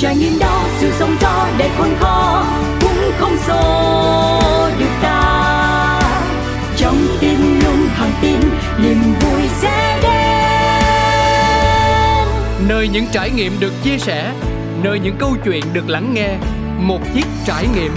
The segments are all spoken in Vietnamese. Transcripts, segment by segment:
trải nghiệm đó sự sống gió để khôn khó cũng không xô được ta trong tim luôn thẳng tin niềm vui sẽ đến nơi những trải nghiệm được chia sẻ nơi những câu chuyện được lắng nghe một chiếc trải nghiệm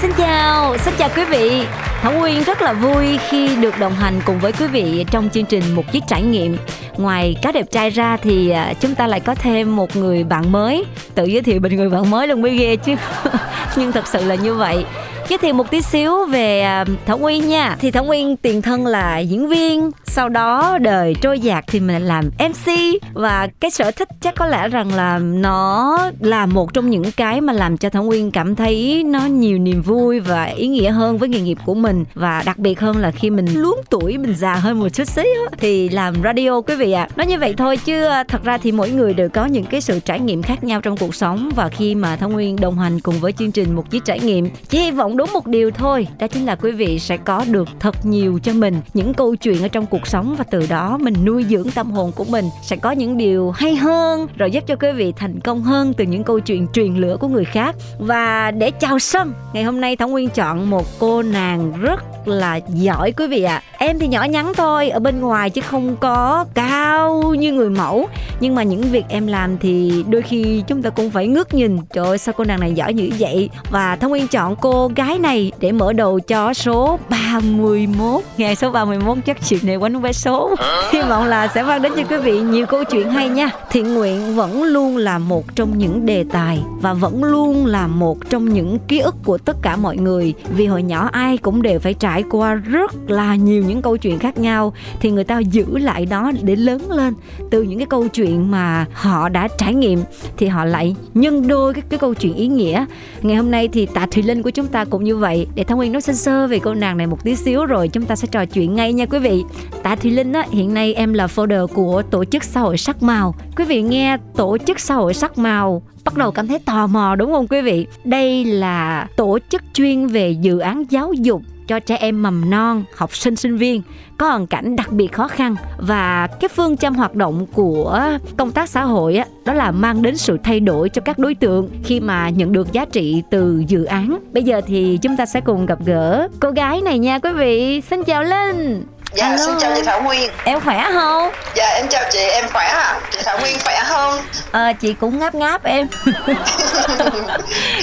Xin chào, xin chào quý vị. Thảo Nguyên rất là vui khi được đồng hành cùng với quý vị trong chương trình Một chiếc trải nghiệm. Ngoài cá đẹp trai ra thì à, chúng ta lại có thêm một người bạn mới. Tự giới thiệu mình người bạn mới luôn mới ghê chứ. Nhưng thật sự là như vậy giới thiệu một tí xíu về à, Thảo Nguyên nha. Thì Thảo Nguyên tiền thân là diễn viên Sau đó đời trôi dạt thì mình làm MC Và cái sở thích chắc có lẽ rằng là nó là một trong những cái mà làm cho Thảo Nguyên cảm thấy nó nhiều niềm vui và ý nghĩa hơn với nghề nghiệp của mình. Và đặc biệt hơn là khi mình luống tuổi, mình già hơn một chút xíu Thì làm radio quý vị ạ. À. Nói như vậy thôi chứ à, thật ra thì mỗi người đều có những cái sự trải nghiệm khác nhau trong cuộc sống. Và khi mà Thảo Nguyên đồng hành cùng với chương trình Một Chiếc Trải Nghiệm Chỉ hy vọng đúng một điều thôi. Đó chính là quý vị sẽ có được thật nhiều cho mình. Những câu chuyện ở trong cuộc sống và từ đó mình nuôi dưỡng tâm hồn của mình sẽ có những điều hay hơn, rồi giúp cho quý vị thành công hơn từ những câu chuyện truyền lửa của người khác. Và để chào sân, ngày hôm nay thảo nguyên chọn một cô nàng rất là giỏi quý vị ạ. À. em thì nhỏ nhắn thôi, ở bên ngoài chứ không có cao như người mẫu. Nhưng mà những việc em làm thì đôi khi chúng ta cũng phải ngước nhìn. Trời ơi, sao cô nàng này giỏi như vậy? Và thông nguyên chọn cô gái này để mở đầu cho số 31 ngày số 31 chắc chuyện này quánh vé số. Hy vọng là sẽ mang đến cho quý vị nhiều câu chuyện hay nha. Thiện nguyện vẫn luôn là một trong những đề tài và vẫn luôn là một trong những ký ức của tất cả mọi người. Vì hồi nhỏ ai cũng đều phải trải qua rất là nhiều những câu chuyện khác nhau thì người ta giữ lại đó để lớn lên. Từ những cái câu chuyện mà họ đã trải nghiệm thì họ lại nhân đôi cái, cái câu chuyện ý nghĩa. Ngày hôm nay thì tạ thùy linh của chúng ta cũng như vậy. Để thông nguyên nói sơ sơ về cô nàng này một tí xíu rồi chúng ta sẽ trò chuyện ngay nha quý vị. Tạ thùy linh á, hiện nay em là folder của tổ chức xã hội sắc màu. Quý vị nghe tổ chức xã hội sắc màu bắt đầu cảm thấy tò mò đúng không quý vị? Đây là tổ chức chuyên về dự án giáo dục cho trẻ em mầm non, học sinh sinh viên có hoàn cảnh đặc biệt khó khăn và cái phương châm hoạt động của công tác xã hội á đó là mang đến sự thay đổi cho các đối tượng khi mà nhận được giá trị từ dự án. Bây giờ thì chúng ta sẽ cùng gặp gỡ cô gái này nha quý vị. Xin chào Linh. Dạ, Hello. xin chào chị Thảo Nguyên Em khỏe không? Dạ, em chào chị, em khỏe ạ à? Chị Thảo Nguyên khỏe không? À, chị cũng ngáp ngáp em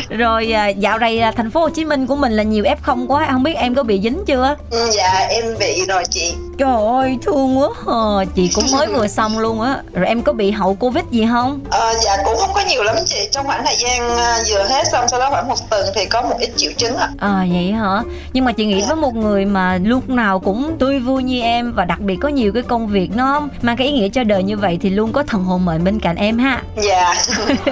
Rồi à, dạo này à, thành phố Hồ Chí Minh của mình là nhiều F0 quá Không biết em có bị dính chưa? Ừ, dạ, em bị rồi chị Trời ơi, thương quá à. Chị cũng mới vừa xong luôn á Rồi em có bị hậu Covid gì không? À, dạ, cũng không có nhiều lắm chị Trong khoảng thời gian vừa hết xong Sau đó khoảng một tuần thì có một ít triệu chứng ạ à. à vậy hả? Nhưng mà chị nghĩ dạ. với một người mà lúc nào cũng tươi vui như em và đặc biệt có nhiều cái công việc nó mang cái ý nghĩa cho đời như vậy thì luôn có thần hồn mệnh bên cạnh em ha. Dạ.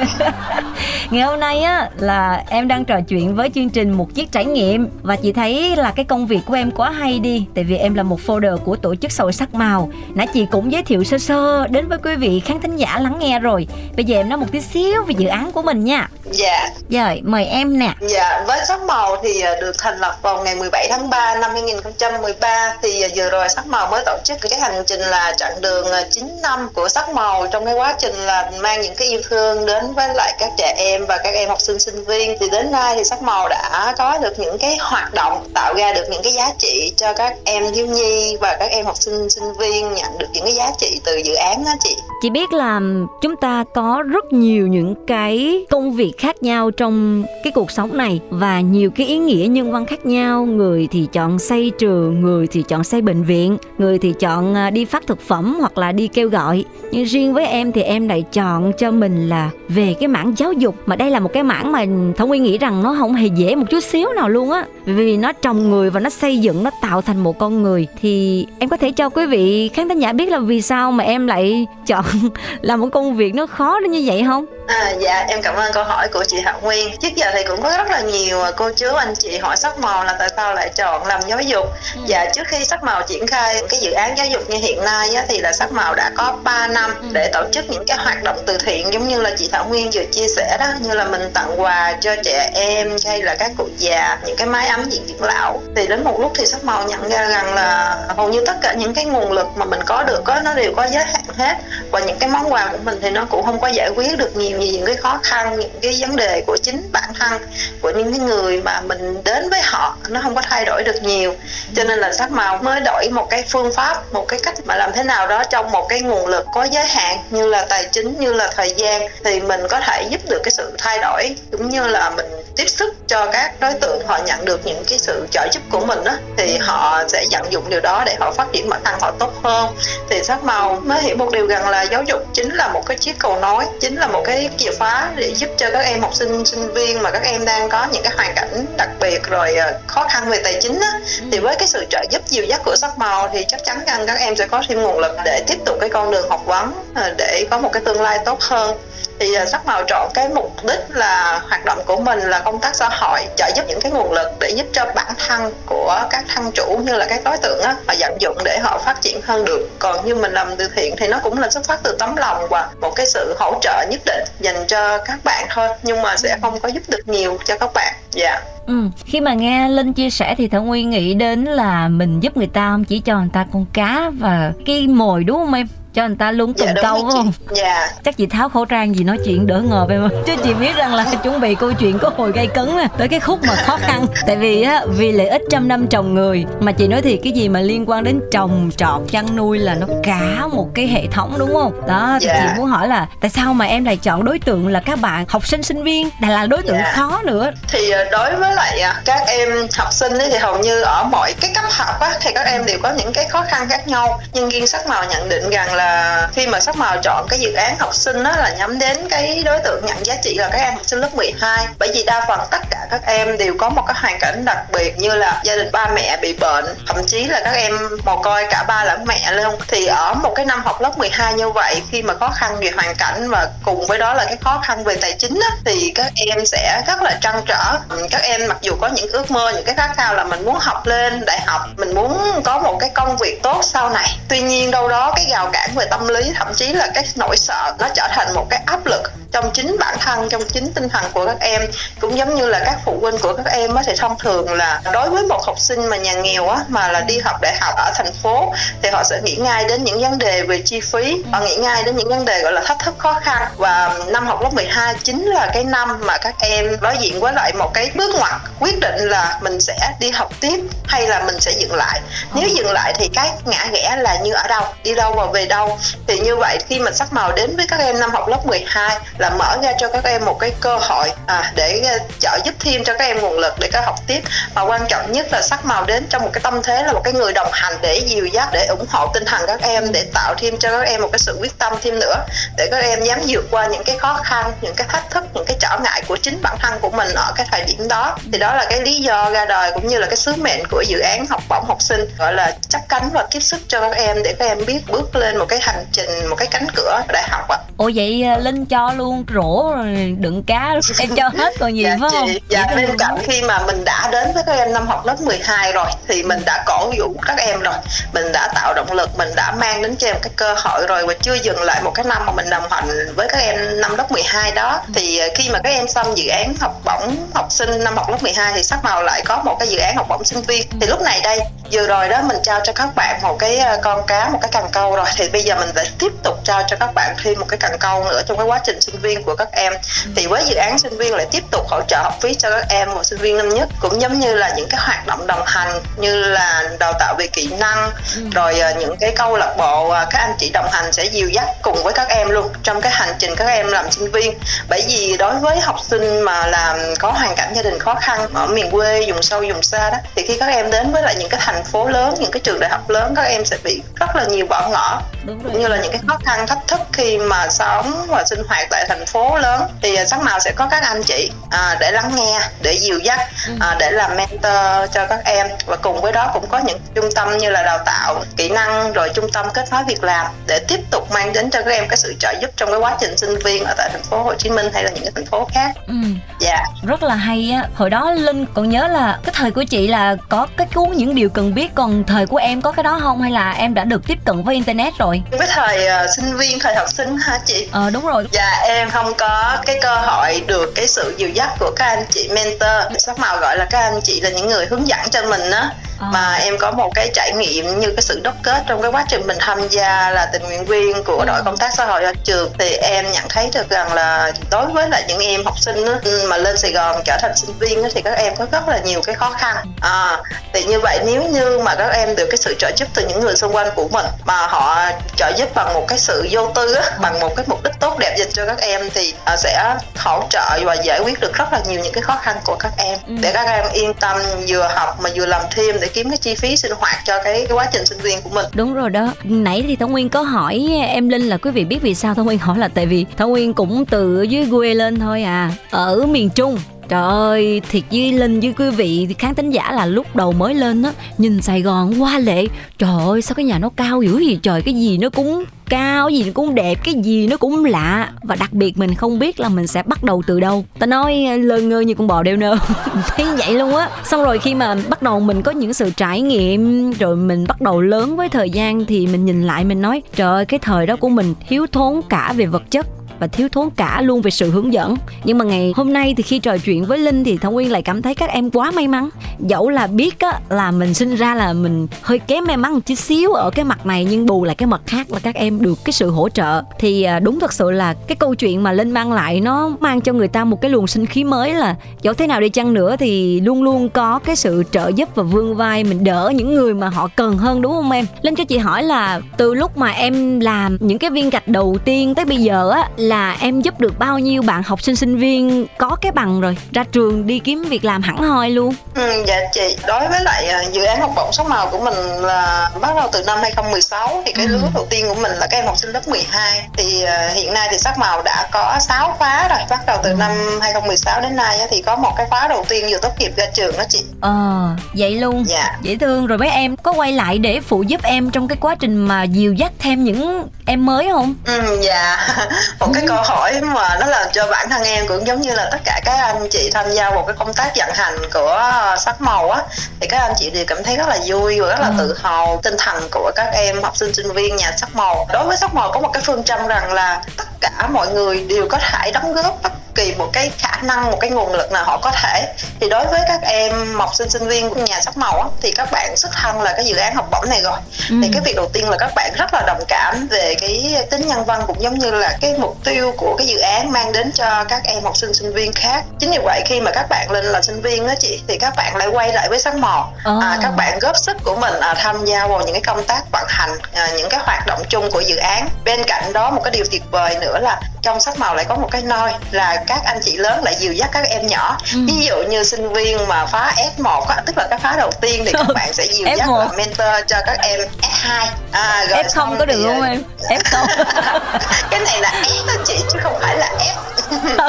Ngày hôm nay á là em đang trò chuyện với chương trình một chiếc trải nghiệm và chị thấy là cái công việc của em quá hay đi tại vì em là một folder của tổ chức sầu sắc màu. Nãy chị cũng giới thiệu sơ sơ đến với quý vị khán thính giả lắng nghe rồi. Bây giờ em nói một tí xíu về dự án của mình nha. Dạ. Rồi mời em nè. Dạ với sắc màu thì à, được thành lập vào ngày 17 tháng 3 năm 2013 thì à, vừa rồi, sắc màu mới tổ chức. Cái hành trình là chặng đường à, 9 năm của sắc màu trong cái quá trình là mang những cái yêu thương đến với lại các trẻ em và các em học sinh sinh viên. Thì đến nay thì sắc màu đã có được những cái hoạt động, tạo ra được những cái giá trị cho các em thiếu nhi và các em học sinh sinh viên nhận được những cái giá trị từ dự án đó chị chỉ biết là chúng ta có rất nhiều những cái công việc khác nhau trong cái cuộc sống này và nhiều cái ý nghĩa nhân văn khác nhau. Người thì chọn xây trường, người thì chọn xây bệnh viện, người thì chọn à, đi phát thực phẩm hoặc là đi kêu gọi. Nhưng riêng với em thì em lại chọn cho mình là về cái mảng giáo dục, mà đây là một cái mảng mà thông nguyên nghĩ rằng nó không hề dễ một chút xíu nào luôn á. Vì nó trồng người và nó xây dựng, nó tạo thành một con người. Thì em có thể cho quý vị khán thính giả biết là vì sao mà em lại chọn làm một công việc nó khó đến như vậy không? À, dạ em cảm ơn câu hỏi của chị Hạo Nguyên Trước giờ thì cũng có rất là nhiều cô chú anh chị hỏi sắc màu là tại sao lại chọn làm giáo dục ừ. Dạ trước khi sắc màu triển khai cái dự án giáo dục như hiện nay á, thì là sắc màu đã có 3 năm ừ. để tổ chức những cái hoạt động từ thiện giống như là chị Thảo Nguyên vừa chia sẻ đó như là mình tặng quà cho trẻ em hay là các cụ già những cái máy ấm diện dưỡng lão thì đến một lúc thì sắc màu nhận ra rằng là hầu như tất cả những cái nguồn lực mà mình có được có nó đều có giới hạn hết và những cái món quà của mình thì nó cũng không có giải quyết được nhiều những cái khó khăn, những cái vấn đề của chính bản thân, của những cái người mà mình đến với họ, nó không có thay đổi được nhiều. Cho nên là sắc màu mới đổi một cái phương pháp, một cái cách mà làm thế nào đó trong một cái nguồn lực có giới hạn như là tài chính, như là thời gian, thì mình có thể giúp được cái sự thay đổi, cũng như là mình tiếp sức cho các đối tượng họ nhận được những cái sự trợ giúp của mình đó thì họ sẽ vận dụng điều đó để họ phát triển bản thân họ tốt hơn. Thì sắc màu mới hiểu một điều rằng là giáo dục chính là một cái chiếc cầu nối, chính là một cái chìa khóa để giúp cho các em học sinh sinh viên mà các em đang có những cái hoàn cảnh đặc biệt rồi ờ, khó khăn về tài chính á thì với cái sự trợ giúp dìu dắt của sắc màu thì chắc chắn rằng các em sẽ có thêm nguồn lực để tiếp tục cái con đường học vấn ờ, để có một cái tương lai tốt hơn thì à, sắc màu chọn cái mục đích là hoạt động của mình là công tác xã hội trợ giúp những cái nguồn lực để giúp cho bản thân của các thân chủ như là các đối tượng á họ vận dụng để họ phát triển hơn được còn như mình làm từ thiện thì nó cũng là xuất phát từ tấm lòng và một cái sự hỗ trợ nhất định dành cho các bạn thôi nhưng mà sẽ không có giúp được nhiều cho các bạn dạ yeah. Ừ, khi mà nghe Linh chia sẻ thì Thảo Nguyên nghĩ đến là mình giúp người ta không chỉ cho người ta con cá và cái mồi đúng không em? Cho người ta luôn từng dạ, câu đúng không? Dạ. Chắc chị tháo khẩu trang gì nói chuyện đỡ ngờ em ơi. Chứ chị biết rằng là chuẩn bị câu chuyện có hồi gây cấn nè, tới cái khúc mà khó khăn. Tại vì á, vì lợi ích trăm năm trồng người mà chị nói thì cái gì mà liên quan đến trồng trọt chăn nuôi là nó cả một cái hệ thống đúng không? Đó thì dạ. chị muốn hỏi là tại sao mà em lại chọn đối tượng là các bạn học sinh sinh viên, lại là đối tượng dạ. khó nữa. Thì ờ, đối với lại à, các em học sinh ấy, thì hầu như ở mọi cái cấp học á, thì các em đều có những cái khó khăn khác nhau. Nhưng riêng sắc màu nhận định rằng là là khi mà sắc màu chọn cái dự án học sinh đó là nhắm đến cái đối tượng nhận giá trị là các em học sinh lớp 12 bởi vì đa phần tất cả các em đều có một cái hoàn cảnh đặc biệt như là gia đình ba mẹ bị bệnh thậm chí là các em mồ côi cả ba lẫn mẹ luôn. Thì ở một cái năm học lớp 12 như vậy khi mà khó khăn về hoàn cảnh và cùng với đó là cái khó khăn về tài chính á, thì các em sẽ rất là trăn trở. Các em mặc dù có những ước mơ những cái khát khao là mình muốn học lên đại học mình muốn có một cái công việc tốt sau này. Tuy nhiên đâu đó cái rào cản về tâm lý, thậm chí là cái nỗi sợ nó trở thành một cái áp lực trong chính bản thân, trong chính tinh thần của các em. Cũng giống như là các phụ huynh của các em á, thì thông thường là đối với một học sinh mà nhà nghèo á, mà là đi học đại học ở thành phố, thì họ sẽ nghĩ ngay đến những vấn đề về chi phí. Họ nghĩ ngay đến những vấn đề gọi là thách thức khó khăn. Và năm học lớp 12 chính là cái năm mà các em đối diện với lại một cái bước ngoặt quyết định là mình sẽ đi học tiếp hay là mình sẽ dừng lại. Nếu dừng lại thì cái ngã rẽ là như ở đâu? Đi đâu và về đâu? Thì như vậy khi mà sắc màu đến với các em năm học lớp 12 là mở ra cho các em một cái cơ hội à, để ờ, trợ giúp thêm cho các em nguồn lực để các học tiếp. Mà quan trọng nhất là sắc màu đến trong một cái tâm thế là một cái người đồng hành để dìu dắt để ủng hộ tinh thần các em để tạo thêm cho các em một cái sự quyết tâm thêm nữa để các em dám vượt qua những cái khó khăn những cái thách thức những cái trở ngại của chính bản thân của mình ở cái thời điểm đó. Thì đó là cái lý do ra đời cũng như là cái sứ mệnh của dự án học bổng học sinh gọi là chắc cánh và tiếp sức cho các em để các em biết bước lên một cái hành trình một cái cánh cửa đại học ạ ủa vậy à, linh cho luôn rổ đựng cá em cho hết còn gì dạ, phải không? dạ bên cạnh khi mà mình đã đến với các em năm học lớp 12 rồi thì mình đã cổ vũ các em rồi. Mình đã tạo động lực mình đã mang đến cho em cái cơ hội rồi. Và chưa dừng lại một cái năm mà mình đồng hành với các em năm lớp 12 đó. Thì à, khi mà các em xong dự án học bổng học sinh năm học lớp 12 thì sắc màu lại có một cái dự án học bổng sinh viên. Thì lúc này đây vừa rồi đó mình trao cho các bạn một cái à, con cá một cái cần câu rồi. Thì bây giờ mình phải tiếp tục trao cho các bạn thêm một cái cần câu nữa trong cái quá trình sinh viên của các em. Thì với dự án sinh viên lại tiếp tục hỗ trợ học phí cho các em và sinh viên năm nhất cũng giống như là những cái hoạt động đồng hành như là đào tạo về kỹ năng ừ. rồi à, những cái câu lạc bộ à, các anh chị đồng hành sẽ dìu dắt cùng với các em luôn trong cái hành trình các em làm sinh viên. Bởi vì đối với học sinh mà làm có hoàn cảnh gia đình khó khăn ở miền quê vùng sâu vùng xa đó thì khi các em đến với lại những cái thành phố lớn những cái trường đại học lớn các em sẽ bị rất là nhiều bỏ ngỏ cũng như là những cái khó khăn thách thức khi mà sống và sinh hoạt tại thành phố lớn thì sắc màu sẽ có các anh chị à, để lắng nghe để dìu dắt ừ. à, để làm mentor cho các em và cùng với đó cũng có những trung tâm như là đào tạo kỹ năng rồi trung tâm kết nối việc làm để tiếp tục mang đến cho các em cái sự trợ giúp trong cái quá trình sinh viên ở tại thành phố Hồ Chí Minh hay là những cái thành phố khác. Ừ. Dạ. Rất là hay á. Hồi đó Linh còn nhớ là cái thời của chị là có cái cuốn những điều cần biết còn thời của em có cái đó không hay là em đã được tiếp cận với internet rồi? Cái thời uh, sinh viên thời học sinh hả chị? Ờ đúng rồi. Dạ em không có cái cơ hội được cái sự dìu dắt của các anh chị mentor. Sắc màu gọi là các anh chị là những người hướng dẫn cho mình á. Mà em có một cái trải nghiệm như cái sự đốc kết trong cái quá trình mình tham gia là tình nguyện viên của đội công tác xã hội ở trường thì em nhận thấy được rằng là đối với lại những em học sinh đó, mà lên Sài Gòn trở thành sinh viên đó, thì các em có rất là nhiều cái khó khăn. À, thì như vậy nếu như mà các em được cái sự trợ giúp từ những người xung quanh của mình mà họ trợ giúp bằng một cái sự vô tư á, bằng một cái mục đích tốt đẹp dành cho các em thì uh, sẽ hỗ trợ và giải quyết được rất là nhiều những cái khó khăn của các em. Ừ. để các em yên tâm vừa học mà vừa làm thêm để kiếm cái chi phí sinh hoạt cho cái, cái quá trình sinh viên của mình. Đúng rồi đó. Nãy thì Thảo Nguyên có hỏi em Linh là quý vị biết vì sao Thảo Nguyên hỏi là tại vì Thảo Nguyên cũng từ dưới quê lên thôi à. Ở miền Trung. Trời ơi, thiệt với Linh với quý vị thì khán thính giả là lúc đầu mới lên á Nhìn Sài Gòn qua lệ. Trời ơi sao cái nhà nó cao dữ gì trời Cái gì nó cũng cao, cái gì nó cũng đẹp Cái gì nó cũng lạ. Và đặc biệt mình không biết là mình sẽ bắt đầu từ đâu. Ta nói ờ, lơ ngơ như con bò đeo nơ. Thấy vậy luôn á. Xong rồi khi mà bắt đầu mình có những sự trải nghiệm Rồi mình bắt đầu lớn với thời gian Thì mình nhìn lại mình nói Trời ơi cái thời đó của mình thiếu thốn cả về vật chất và thiếu thốn cả luôn về sự hướng dẫn. Nhưng mà ngày hôm nay thì khi trò chuyện với linh thì thảo nguyên lại cảm thấy các em quá may mắn. Dẫu là biết á, là mình sinh ra là mình hơi kém may mắn một chút xíu ở cái mặt này, nhưng bù lại cái mặt khác là các em được cái sự hỗ trợ. Thì à, đúng thật sự là cái câu chuyện mà linh mang lại nó mang cho người ta một cái luồng sinh khí mới là dẫu thế nào đi chăng nữa thì luôn luôn có cái sự trợ giúp và vươn vai, mình đỡ những người mà họ cần hơn, đúng không em? Linh cho chị hỏi là từ lúc mà em làm những cái viên gạch đầu tiên tới bây giờ á, là em giúp được bao nhiêu bạn học sinh sinh viên có cái bằng rồi? Ra trường đi kiếm việc làm hẳn hoi luôn. Ừ, dạ chị đối với lại à, dự án học bổng sắc màu của mình là bắt đầu từ năm 2016 thì cái ừ. lứa đầu tiên của mình là các em học sinh lớp 12 thì uh, hiện nay thì sắc màu đã có 6 khóa rồi bắt đầu từ ừ. năm 2016 đến nay thì có một cái khóa đầu tiên vừa tốt nghiệp ra trường đó chị. Ờ vậy luôn. Dạ. Dễ thương. Rồi mấy em có quay lại để phụ giúp em trong cái quá trình mà dìu dắt thêm những em mới không? Ừ dạ. Một cái câu hỏi mà nó làm cho bản thân em cũng giống như là tất cả các anh chị tham gia vào cái công tác vận hành của sắc màu á thì các anh chị đều cảm thấy rất là vui và rất là ừ. tự hào tinh thần của các em học sinh sinh viên nhà sắc màu đối với sắc màu có một cái phương châm rằng là tất cả mọi người đều có thể đóng góp tất kỳ một cái khả năng một cái nguồn lực nào họ có thể. Thì đối với các em học sinh sinh viên của nhà sắc màu á, thì các bạn xuất thân là cái dự án học bổng này rồi. Ừ. thì cái việc đầu tiên là các bạn rất là đồng cảm về cái tính nhân văn cũng giống như là cái mục tiêu của cái dự án mang đến cho các em học sinh sinh viên khác. Chính vì vậy khi mà các bạn lên là sinh viên đó chị thì các bạn lại quay lại với sắc màu. Oh. à, các bạn góp sức của mình à, tham gia vào những cái công tác vận hành à, những cái hoạt động chung của dự án. Bên cạnh đó một cái điều tuyệt vời nữa là trong sắc màu lại có một cái nôi là các anh chị lớn lại dìu dắt các em nhỏ ừ. ví dụ như sinh viên mà phá F1 á, tức là cái phá đầu tiên thì các bạn sẽ dìu dắt và mentor cho các em F2 à, rồi F không có được không em F không cái này là F đó chị chứ không phải là F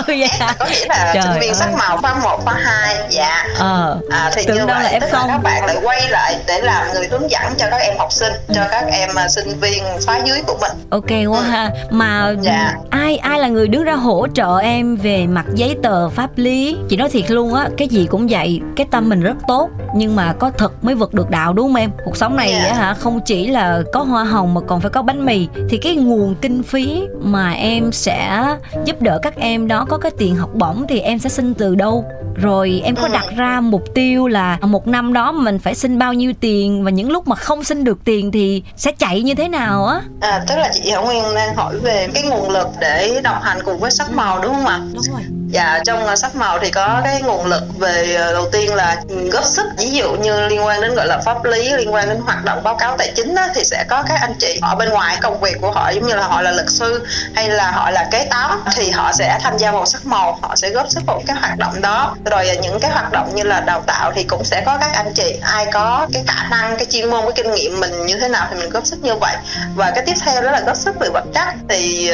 ừ, dạ. có nghĩa là Trời sinh viên ơi. sắc màu khóa 1, khóa 2 dạ ờ, à, thì như vậy là F tức là các bạn lại quay lại để làm người hướng dẫn cho các em học sinh cho ừ. các em à, sinh viên phá dưới của mình ok quá ừ. ha mà dạ. ai ai là người đứng ra hỗ trợ em về mặt giấy tờ pháp lý chị nói thiệt luôn á cái gì cũng vậy cái tâm mình rất tốt nhưng mà có thật mới vực được đạo đúng không em cuộc sống này yeah. Dạ. hả không chỉ là có hoa hồng mà còn phải có bánh mì thì cái nguồn kinh phí mà em sẽ giúp đỡ các em đó có cái tiền học bổng thì em sẽ xin từ đâu rồi em có ừ. đặt ra mục tiêu là một năm đó mình phải xin bao nhiêu tiền và những lúc mà không xin được tiền thì sẽ chạy như thế nào á? À tức là chị Hảo Nguyên đang hỏi về cái nguồn lực để đồng hành cùng với sắc màu đúng không ạ? Đúng rồi dạ trong uh, sắc màu thì có cái nguồn lực về uh, đầu tiên là góp sức. Ví dụ như liên quan đến gọi là pháp lý liên quan đến hoạt động báo cáo tài chính á, thì sẽ có các anh chị ở bên ngoài công việc của họ giống như là họ là luật sư hay là họ là kế toán thì họ sẽ tham gia vào sắc màu họ sẽ góp sức vào cái hoạt động đó. Rồi uh, những cái hoạt động như là đào tạo thì cũng sẽ có các anh chị ai có cái khả năng cái chuyên môn cái kinh nghiệm mình như thế nào thì mình góp sức như vậy. Và cái tiếp theo đó là góp sức về vật chất. Thì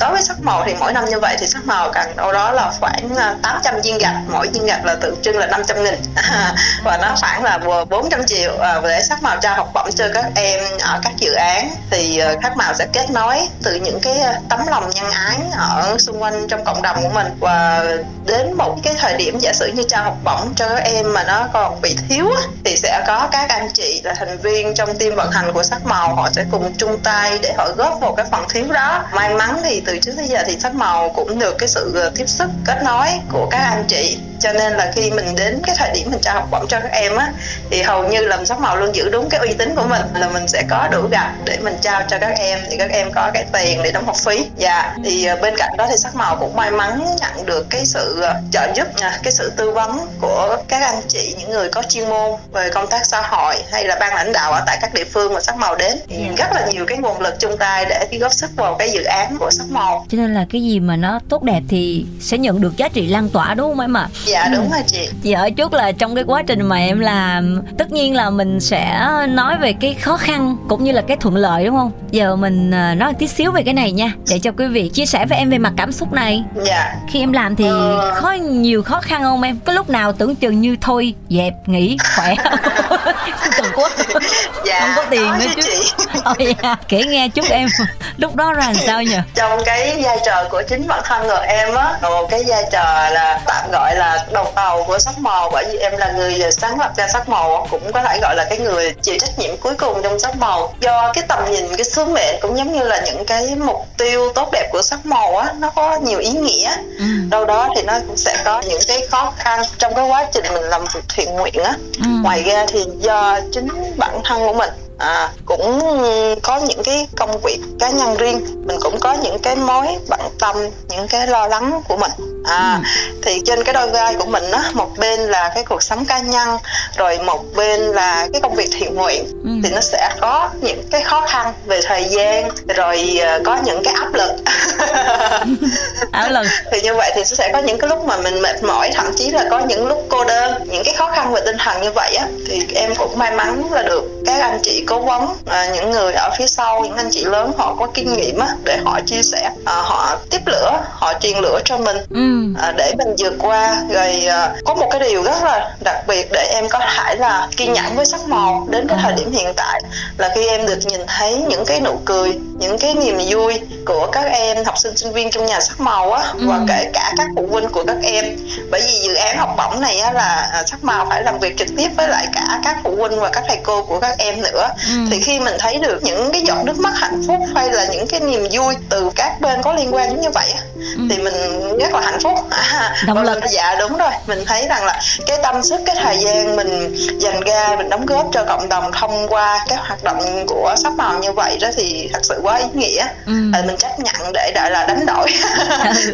đối với sắc màu thì mỗi năm như vậy thì sắc màu cần đâu đó là khoảng 800 viên gạch, mỗi viên gạch là tượng trưng là 500 nghìn. Và nó khoảng là 400 triệu à, để sắc màu trao học bổng cho các em ở các dự án. Thì ờ, khắc màu sẽ kết nối từ những cái ờ, tấm lòng nhân ái ở xung quanh trong cộng đồng của mình. Và đến một cái thời điểm giả sử như trao học bổng cho các em mà nó còn bị thiếu thì sẽ có các anh chị là thành viên trong team vận hành của sắc màu, họ sẽ cùng chung tay để họ góp vào cái phần thiếu đó. May mắn thì từ trước tới giờ thì sắc màu cũng được cái sự ờ, tiếp sức cách nói của các anh chị cho nên là khi mình đến cái thời điểm mình trao học bổng cho các em á thì hầu như làm sắc màu luôn giữ đúng cái uy tín của mình là mình sẽ có đủ gặp để mình trao cho các em thì các em có cái tiền để đóng học phí. Dạ thì ờ, bên cạnh đó thì sắc màu cũng may mắn nhận được cái sự ờ, trợ giúp à, cái sự tư vấn của các anh chị những người có chuyên môn về công tác xã hội hay là ban lãnh đạo ở tại các địa phương mà sắc màu đến. Thì Dạ. rất là nhiều cái nguồn lực chung tay để góp sức vào cái dự án của sắc màu. Cho nên là cái gì mà nó tốt đẹp thì sẽ nhận được giá trị lan tỏa đúng không em ạ dạ đúng rồi chị. Chị ở chút là trong cái quá trình mà em làm Tất nhiên là mình sẽ nói về cái khó khăn Cũng như là cái thuận lợi đúng không? Giờ mình à, nói tí xíu về cái này nha Để cho quý vị chia sẻ với em về mặt cảm xúc này. Dạ. Khi em làm thì Ờ. khó nhiều khó khăn không em? Có lúc nào tưởng chừng như thôi Dẹp nghỉ khỏe. Không cần quá dạ Không có tiền nữa chứ. chị. Ôi dạ, Kể nghe chút em. Lúc đó ra làm sao nhỉ trong cái vai trò của chính bản thân của em á một cái vai trò là tạm gọi là đầu tàu của sắc màu bởi vì em là người sáng lập ra sắc màu cũng có thể gọi là cái người chịu trách nhiệm cuối cùng trong sắc màu. Do cái tầm nhìn cái sứ mệnh cũng giống như là những cái mục tiêu tốt đẹp của sắc màu á nó có nhiều ý nghĩa. Ừ. đâu đó thì nó cũng sẽ có những cái khó khăn trong cái quá trình mình làm việc thiện nguyện á. Ừ. ngoài ra thì do chính bản thân của mình à, cũng có những cái công việc cá nhân riêng. Mình cũng có những cái mối bận tâm những cái lo lắng của mình à, thì trên cái đôi vai của mình á một bên là cái cuộc sống cá nhân rồi một bên là cái công việc thiện nguyện Ừ. thì nó sẽ có những cái khó khăn về thời gian rồi ờ, có những cái áp lực Áo lần thì như vậy thì sẽ có những cái lúc mà mình mệt mỏi thậm chí là có những lúc cô đơn những cái khó khăn về tinh thần như vậy á thì em cũng may mắn là được các anh chị cố vấn à, những người ở phía sau những anh chị lớn họ có kinh nghiệm á để họ chia sẻ à, họ tiếp lửa họ truyền lửa cho mình ừ. À, để mình vượt qua rồi à, có một cái điều rất là đặc biệt để em có thể là kiên nhẫn với sắc màu đến cái thời điểm hiện tại là khi em được nhìn thấy những cái nụ cười những cái niềm vui của các em học sinh sinh viên trong nhà sắc màu á và Ừ. kể cả các phụ huynh của các em bởi vì dự án học bổng này á là à, sắc màu phải làm việc trực tiếp với lại cả các phụ huynh và các thầy cô của các em nữa Ừ. thì khi mình thấy được những cái giọt nước mắt hạnh phúc hay là những cái niềm vui từ các bên có liên quan đến như vậy á, thì mình rất là hạnh phúc. Động lực. dạ đúng rồi. Mình thấy rằng là cái tâm sức cái thời gian mình dành ra mình đóng góp cho cộng đồng thông qua các hoạt động của sắc màu như vậy đó thì thật sự quá ý nghĩa. Ừ. Ờ, mình chấp nhận để đợi là đánh đổi.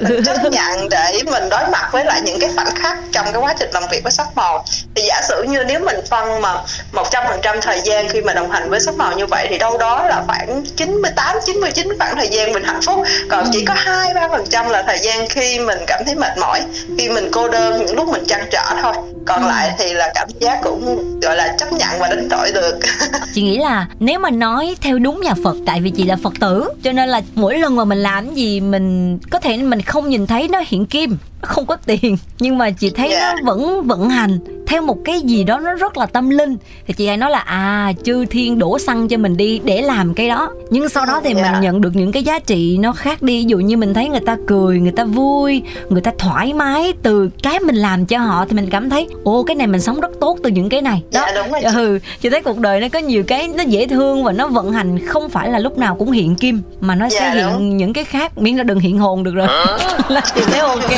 Mình chấp nhận để mình đối mặt với lại những cái khoảnh khắc trong cái quá trình làm việc với sắc màu. Thì giả sử như nếu mình phân mà một trăm phần trăm thời gian khi mà đồng hành với sắc màu như vậy thì đâu đó là khoảng 98 99 khoảng thời gian mình hạnh phúc. Còn chỉ có hai ba phần trăm là thời gian khi mình cảm thấy mệt mỏi khi mình cô đơn những lúc mình trăn trở thôi. Còn lại thì là cảm giác cũng gọi là chấp nhận và đánh đổi được. Chị nghĩ là nếu mà nói theo đúng nhà Phật tại vì chị là Phật tử cho nên là mỗi lần mà mình làm cái gì mình có thể mình không nhìn thấy nó hiện kim không có tiền nhưng mà chị thấy Dạ. nó vẫn vận hành theo một cái gì đó nó rất là tâm linh. Thì chị hay nói là à chư thiên đổ xăng cho mình đi để làm cái đó. Nhưng sau đó thì Dạ. mình nhận được những cái giá trị nó khác đi. Ví dụ như mình thấy người ta cười người ta vui người ta thoải mái từ cái mình làm cho họ thì mình cảm thấy ô cái này mình sống rất tốt từ những cái này. Đó. Dạ, đúng rồi ừ chị thấy cuộc đời nó có nhiều cái nó dễ thương và nó vận hành không phải là lúc nào cũng hiện kim mà nó sẽ Dạ, hiện đúng. những cái khác. Miễn là đừng hiện hồn được rồi. Là chị thấy ok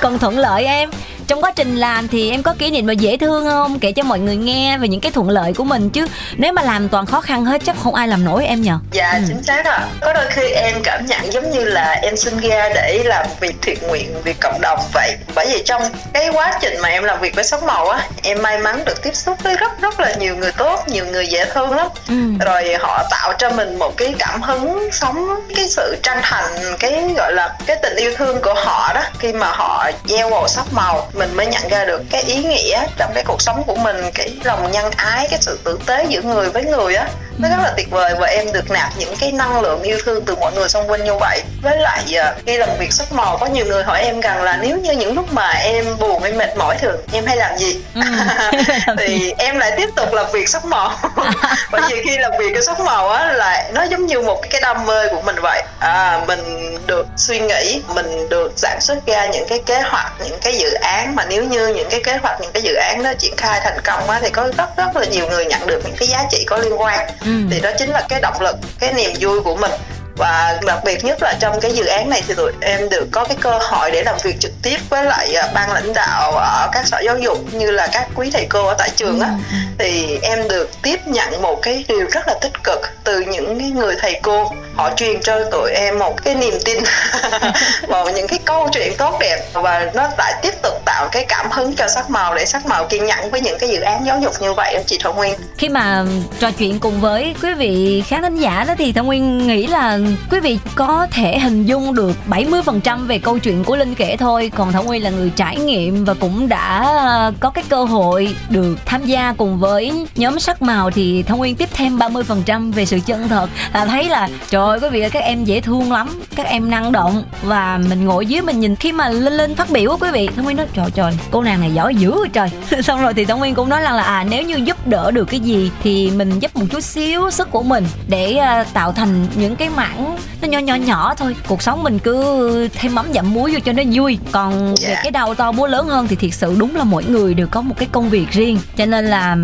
còn thuận lợi em trong quá trình làm thì em có kỷ niệm mà dễ thương không kể cho mọi người nghe về những cái thuận lợi của mình chứ nếu mà làm toàn khó khăn hết chắc không ai làm nổi em nhờ Dạ Ừ. chính xác ạ. Có đôi khi em cảm nhận giống như là em sinh ra để làm việc thiện nguyện vì cộng đồng vậy. Bởi vì trong cái quá trình mà em làm việc với sắc màu á, em may mắn được tiếp xúc với rất rất là nhiều người tốt, nhiều người dễ thương lắm. ừ. Rồi họ tạo cho mình một cái cảm hứng sống cái sự chân thành, cái gọi là cái tình yêu thương của họ đó. Khi mà họ gieo vào sắc màu, mình mới nhận ra được cái ý nghĩa trong cái cuộc sống của mình, cái lòng nhân ái, cái sự tử tế giữa người với người á nó rất là tuyệt vời và em được nạp những cái năng lượng yêu thương từ mọi người xung quanh như vậy. Với lại à, khi làm việc sắc màu có nhiều người hỏi em rằng là nếu như những lúc mà em buồn em mệt mỏi thường em hay làm gì? Ừ. Thì em lại tiếp tục làm việc sắc màu. Bởi vì khi làm việc cái sắc màu á là nó giống như một cái đam mê của mình vậy. À, mình được suy nghĩ mình được sản xuất ra những cái kế hoạch những cái dự án. Mà nếu như những cái kế hoạch những cái dự án đó triển khai thành công á thì có rất rất là nhiều người nhận được những cái giá trị có liên quan Ừ. thì đó chính là cái động lực cái niềm vui của mình và đặc biệt nhất là trong cái dự án này thì tụi em được có cái cơ hội để làm việc trực tiếp với lại à, ban lãnh đạo ở các sở giáo dục như là các quý thầy cô ở tại trường á. Ừ, thì em được tiếp nhận một cái điều rất là tích cực từ những cái người thầy cô. Họ truyền cho tụi em một cái niềm tin vào những cái câu chuyện tốt đẹp và nó lại tiếp tục tạo cái cảm hứng cho sắc màu để sắc màu kiên nhẫn với những cái dự án giáo dục như vậy đó chị Thảo Nguyên. Khi mà trò chuyện cùng với quý vị khán thính giả đó thì Thảo Nguyên nghĩ là quý vị có thể hình dung được 70% về câu chuyện của Linh kể thôi. Còn Thảo Nguyên là người trải nghiệm và cũng đã ờ, có cái cơ hội được tham gia cùng với nhóm sắc màu. Thì Thảo Nguyên tiếp thêm 30% về sự chân thật. Là thấy là trời ơi quý vị ơi, các em dễ thương lắm các em năng động. Và mình ngồi dưới mình nhìn khi mà Linh Linh phát biểu quý vị Thảo Nguyên nói trời trời cô nàng này giỏi dữ rồi trời. Xong rồi thì Thảo Nguyên cũng nói rằng là à nếu như giúp đỡ được cái gì thì mình giúp một chút xíu sức của mình để ờ, tạo thành những cái mảng nó nhỏ nhỏ nhỏ thôi. Cuộc sống mình cứ thêm mắm dặm muối vô cho nó vui. Còn về Dạ. cái đầu to búa lớn hơn thì thiệt sự đúng là mỗi người đều có một cái công việc riêng. Cho nên là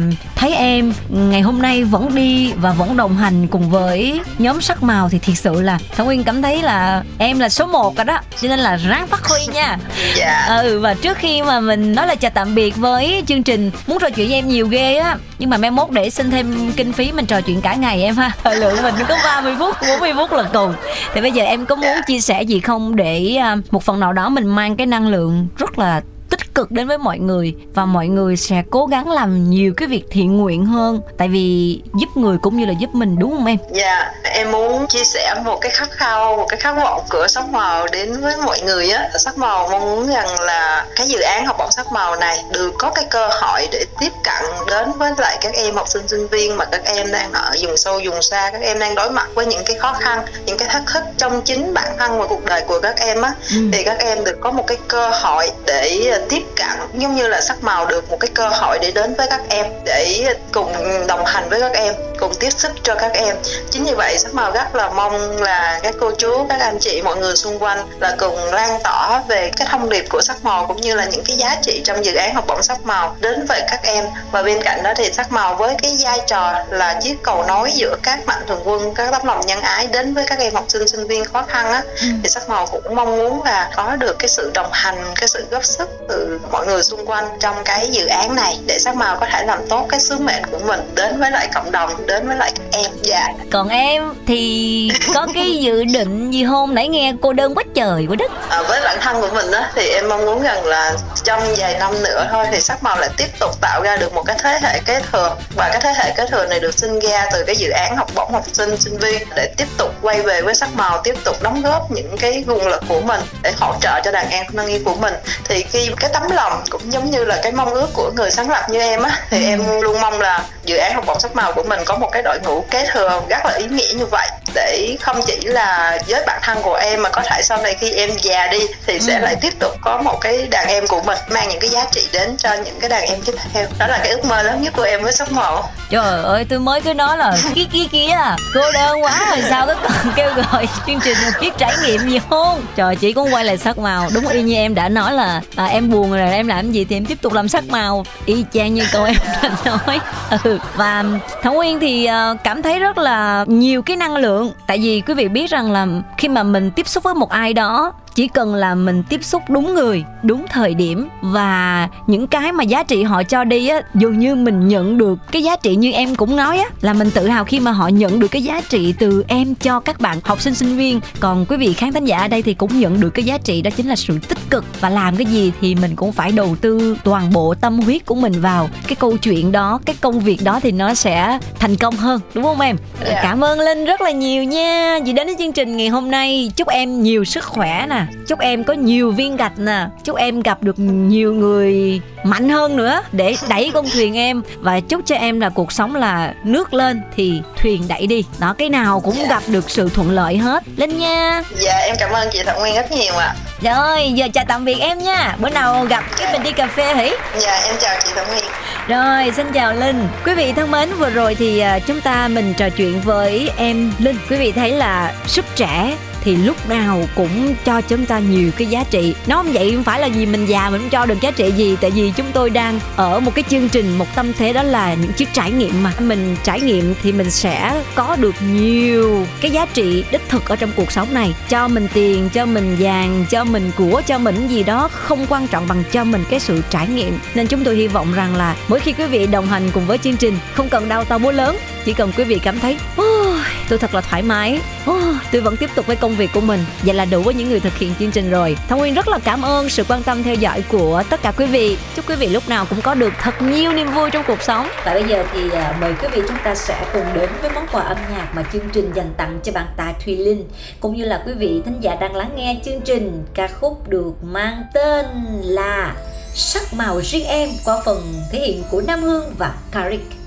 thấy em ngày hôm nay vẫn đi và vẫn đồng hành cùng với nhóm sắc màu thì thiệt sự là Thảo Nguyên cảm thấy là em là số 1 rồi đó cho nên là ráng phát huy nha. Dạ. Ừ và trước khi mà mình nói là chào tạm biệt với chương trình muốn trò chuyện với em nhiều ghê á nhưng mà mai mốt để xin thêm kinh phí mình trò chuyện cả ngày em ha. Thời lượng mình có 30 phút 40 phút là cùng. Thì bây giờ em có muốn chia sẻ gì không để à, một phần nào đó mình mang cái năng lượng rất là tích cực đến với mọi người và mọi người sẽ cố gắng làm nhiều cái việc thiện nguyện hơn tại vì giúp người cũng như là giúp mình đúng không em Dạ, em muốn chia sẻ một cái khát khao, một cái khát vọng của sắc màu đến với mọi người á. Sắc màu mong muốn rằng là cái dự án học bổng sắc màu này được có cái cơ hội để tiếp cận đến với lại các em học sinh sinh viên mà các em đang ở vùng sâu vùng xa, các em đang đối mặt với những cái khó khăn, những cái thách thức trong chính bản thân và cuộc đời của các em á. Ừ. Thì các em được có một cái cơ hội để tiếp cận giống như là sắc màu được một cái cơ hội để đến với các em để cùng đồng hành với các em cùng tiếp sức cho các em. Chính vì vậy sắc màu rất là mong là các cô chú các anh chị mọi người xung quanh là cùng lan tỏa về cái thông điệp của sắc màu cũng như là những cái giá trị trong dự án học bổng sắc màu đến với các em. Và bên cạnh đó thì sắc màu với cái vai trò là chiếc cầu nối giữa các mạnh thường quân các tấm lòng nhân ái đến với các em học sinh sinh viên khó khăn á thì sắc màu cũng mong muốn là có được cái sự đồng hành cái sự góp sức từ mọi người xung quanh trong cái dự án này để sắc màu có thể làm tốt cái sứ mệnh của mình đến với lại cộng đồng đến với lại các em. Dạ. Còn em thì có cái dự định gì không? Nãy nghe cô đơn quá trời quá đất. À, với bản thân của mình á thì em mong muốn rằng là trong vài năm nữa thôi thì sắc màu lại tiếp tục tạo ra được một cái thế hệ kế thừa. Và cái thế hệ kế thừa này được sinh ra từ cái dự án học bổng học sinh sinh viên để tiếp tục quay về với sắc màu tiếp tục đóng góp những cái nguồn lực của mình để hỗ trợ cho đàn em thân yêu của mình. Thì khi cái tấm lòng cũng giống như là cái mong ước của người sáng lập như em á. Thì em luôn mong là dự án học bổng sắc màu của mình có một cái đội ngũ kế thừa rất là ý nghĩa như vậy để không chỉ là với bản thân của em mà có thể sau này khi em già đi thì sẽ lại tiếp tục có một cái đàn em của mình mang những cái giá trị đến cho những cái đàn em tiếp theo. Đó là cái ước mơ lớn nhất của em với sắc màu Trời ơi tôi mới cứ nói là kia kia kia Cô đơn quá rồi sao có còn kêu gọi chương trình một chiếc trải nghiệm gì không? Trời chỉ cũng quay lại sắc màu. Đúng y như em đã nói là à, em buồn rồi em làm gì thì em tiếp tục làm sắc màu. Y chang như câu em đã nói. Ừ. Và Thảo Nguyên thì ờ, cảm thấy rất là nhiều cái năng lượng Tại vì quý vị biết rằng là khi mà mình tiếp xúc với một ai đó chỉ cần là mình tiếp xúc đúng người đúng thời điểm và những cái mà giá trị họ cho đi á dường như mình nhận được cái giá trị như em cũng nói á là mình tự hào khi mà họ nhận được cái giá trị từ em cho các bạn học sinh sinh viên. Còn quý vị khán thính giả ở đây thì cũng nhận được cái giá trị đó chính là sự tích cực. Và làm cái gì thì mình cũng phải đầu tư toàn bộ tâm huyết của mình vào cái câu chuyện đó cái công việc đó thì nó sẽ thành công hơn đúng không em? Dạ. cảm ơn linh rất là nhiều nha. Vì đến với chương trình ngày hôm nay chúc em nhiều sức khỏe nè chúc em có nhiều viên gạch nè. Chúc em gặp được nhiều người mạnh hơn nữa để đẩy con thuyền em. Và chúc cho em là cuộc sống là nước lên thì thuyền đẩy đi. Đó cái nào cũng Dạ. gặp được sự thuận lợi hết. Linh nha. Dạ em cảm ơn chị Thảo Nguyên rất nhiều ạ. Rồi giờ chào tạm biệt em nha. Bữa nào gặp cái mình đi cà phê hỉ. Dạ em chào chị Thảo Nguyên. Rồi, xin chào Linh. Quý vị thân mến, vừa rồi thì à, chúng ta mình trò chuyện với em Linh. Quý vị thấy là sức trẻ thì lúc nào cũng cho chúng ta nhiều cái giá trị. Nó không vậy không phải là gì mình già mình không cho được giá trị gì tại vì chúng tôi đang ở một cái chương trình một tâm thế đó là những chiếc trải nghiệm mà. Mình trải nghiệm thì mình sẽ có được nhiều cái giá trị đích thực ở trong cuộc sống này. Cho mình tiền cho mình vàng cho mình của cho mình gì đó không quan trọng bằng cho mình cái sự trải nghiệm. Nên chúng tôi hy vọng rằng là mỗi khi quý vị đồng hành cùng với chương trình không cần đau to búa lớn chỉ cần quý vị cảm thấy oh, tôi thật là thoải mái. Oh, tôi vẫn tiếp tục với công việc của mình. Vậy là đủ với những người thực hiện chương trình rồi. Thông nguyên rất là cảm ơn sự quan tâm theo dõi của tất cả quý vị. Chúc quý vị lúc nào cũng có được thật nhiều niềm vui trong cuộc sống. Và bây giờ thì à, mời quý vị chúng ta sẽ cùng đến với món quà âm nhạc mà chương trình dành tặng cho bạn Tài Thùy Linh cũng như là quý vị thính giả đang lắng nghe chương trình ca khúc được mang tên là sắc màu riêng em qua phần thể hiện của Nam Hương và Karik.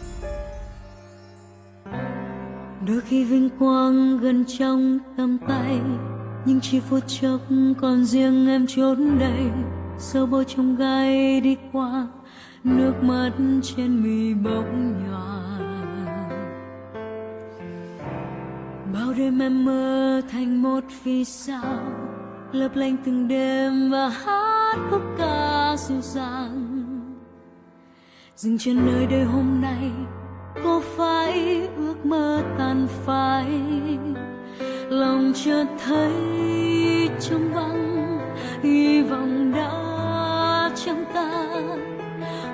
Đôi khi vinh quang gần trong tầm tay, Nhưng chỉ phút chốc còn riêng em trốn đây Sâu bôi trong gai đi qua, Nước mắt trên mi bỗng nhòa. Bao đêm em mơ thành một vì sao, Lấp lánh từng đêm và hát khúc ca dịu dàng Dừng chân nơi đây hôm nay có phải ước mơ tàn phai? Lòng chợt thấy trong vắng, hy vọng đã trong ta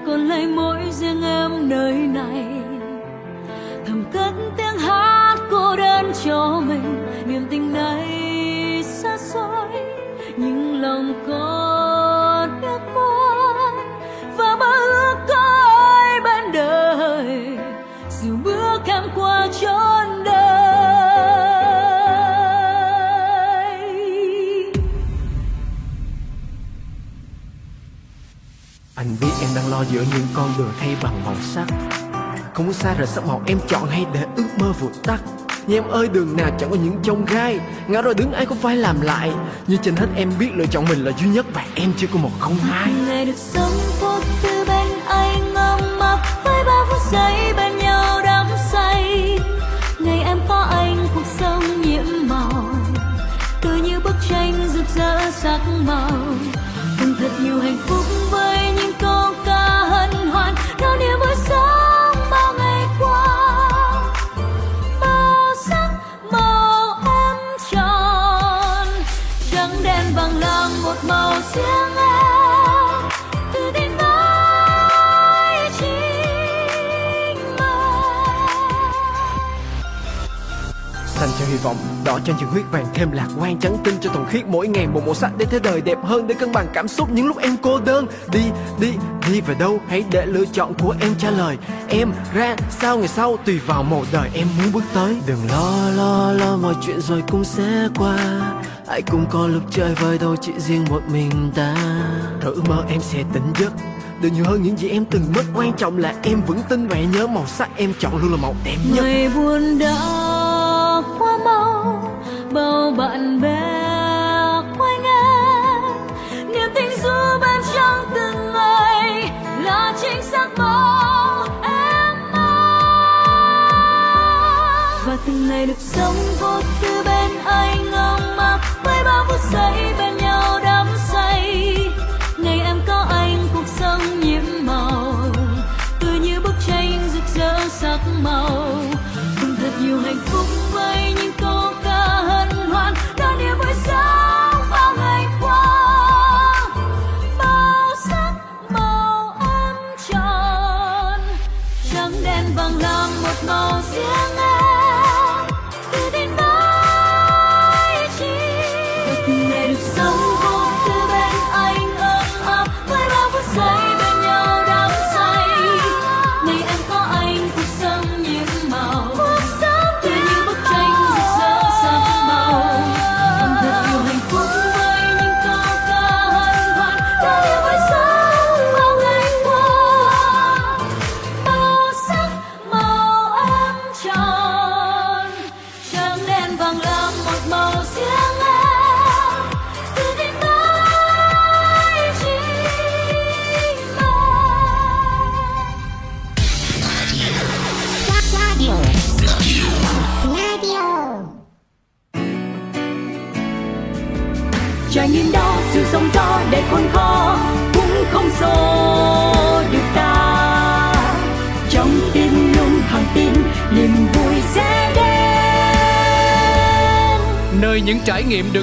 còn lại mỗi riêng em nơi này, thầm cất tiếng hát cô đơn cho mình. Niềm tình này xa xôi, nhưng lòng có đang lo giữa những con đường thay bằng màu sắc. Không muốn xa rời sắc màu em chọn hay để ước mơ vụt tắt. Nhưng em ơi, đường nào chẳng có những chông gai. Ngã rồi đứng ai cũng phải làm lại. Nhưng trên hết em biết lựa chọn mình là duy nhất và em chưa có một không hai. Ngày được sống vô tư bên anh ngâm áp với bao phút giây bên nhau đắm say. Ngày em có anh, cuộc sống nhiễm màu. Tươi như bức tranh rực rỡ sắc màu. Cùng thật nhiều hạnh phúc màu riêng em tự tin với chính mình. Xanh cho hy vọng đỏ cho những huyết vàng thêm lạc quan trắng tinh cho thuần khiết. Mỗi ngày một màu sắc để thế đời đẹp hơn để cân bằng cảm xúc. Những lúc em cô đơn đi đi đi về đâu? Hãy để lựa chọn của em trả lời. Em ra sao ngày sau? Tùy vào một đời em muốn bước tới. Đừng lo lo lo mọi chuyện rồi cũng sẽ qua ai cũng có lúc chơi vơi đâu chỉ riêng một mình ta. Rồi ước mơ em sẽ tỉnh giấc. Được nhiều hơn những gì em từng mất. Quan trọng là em vững tin và nhớ màu sắc em chọn luôn là màu đẹp nhất. Ngày buồn đã qua mau bao bạn bè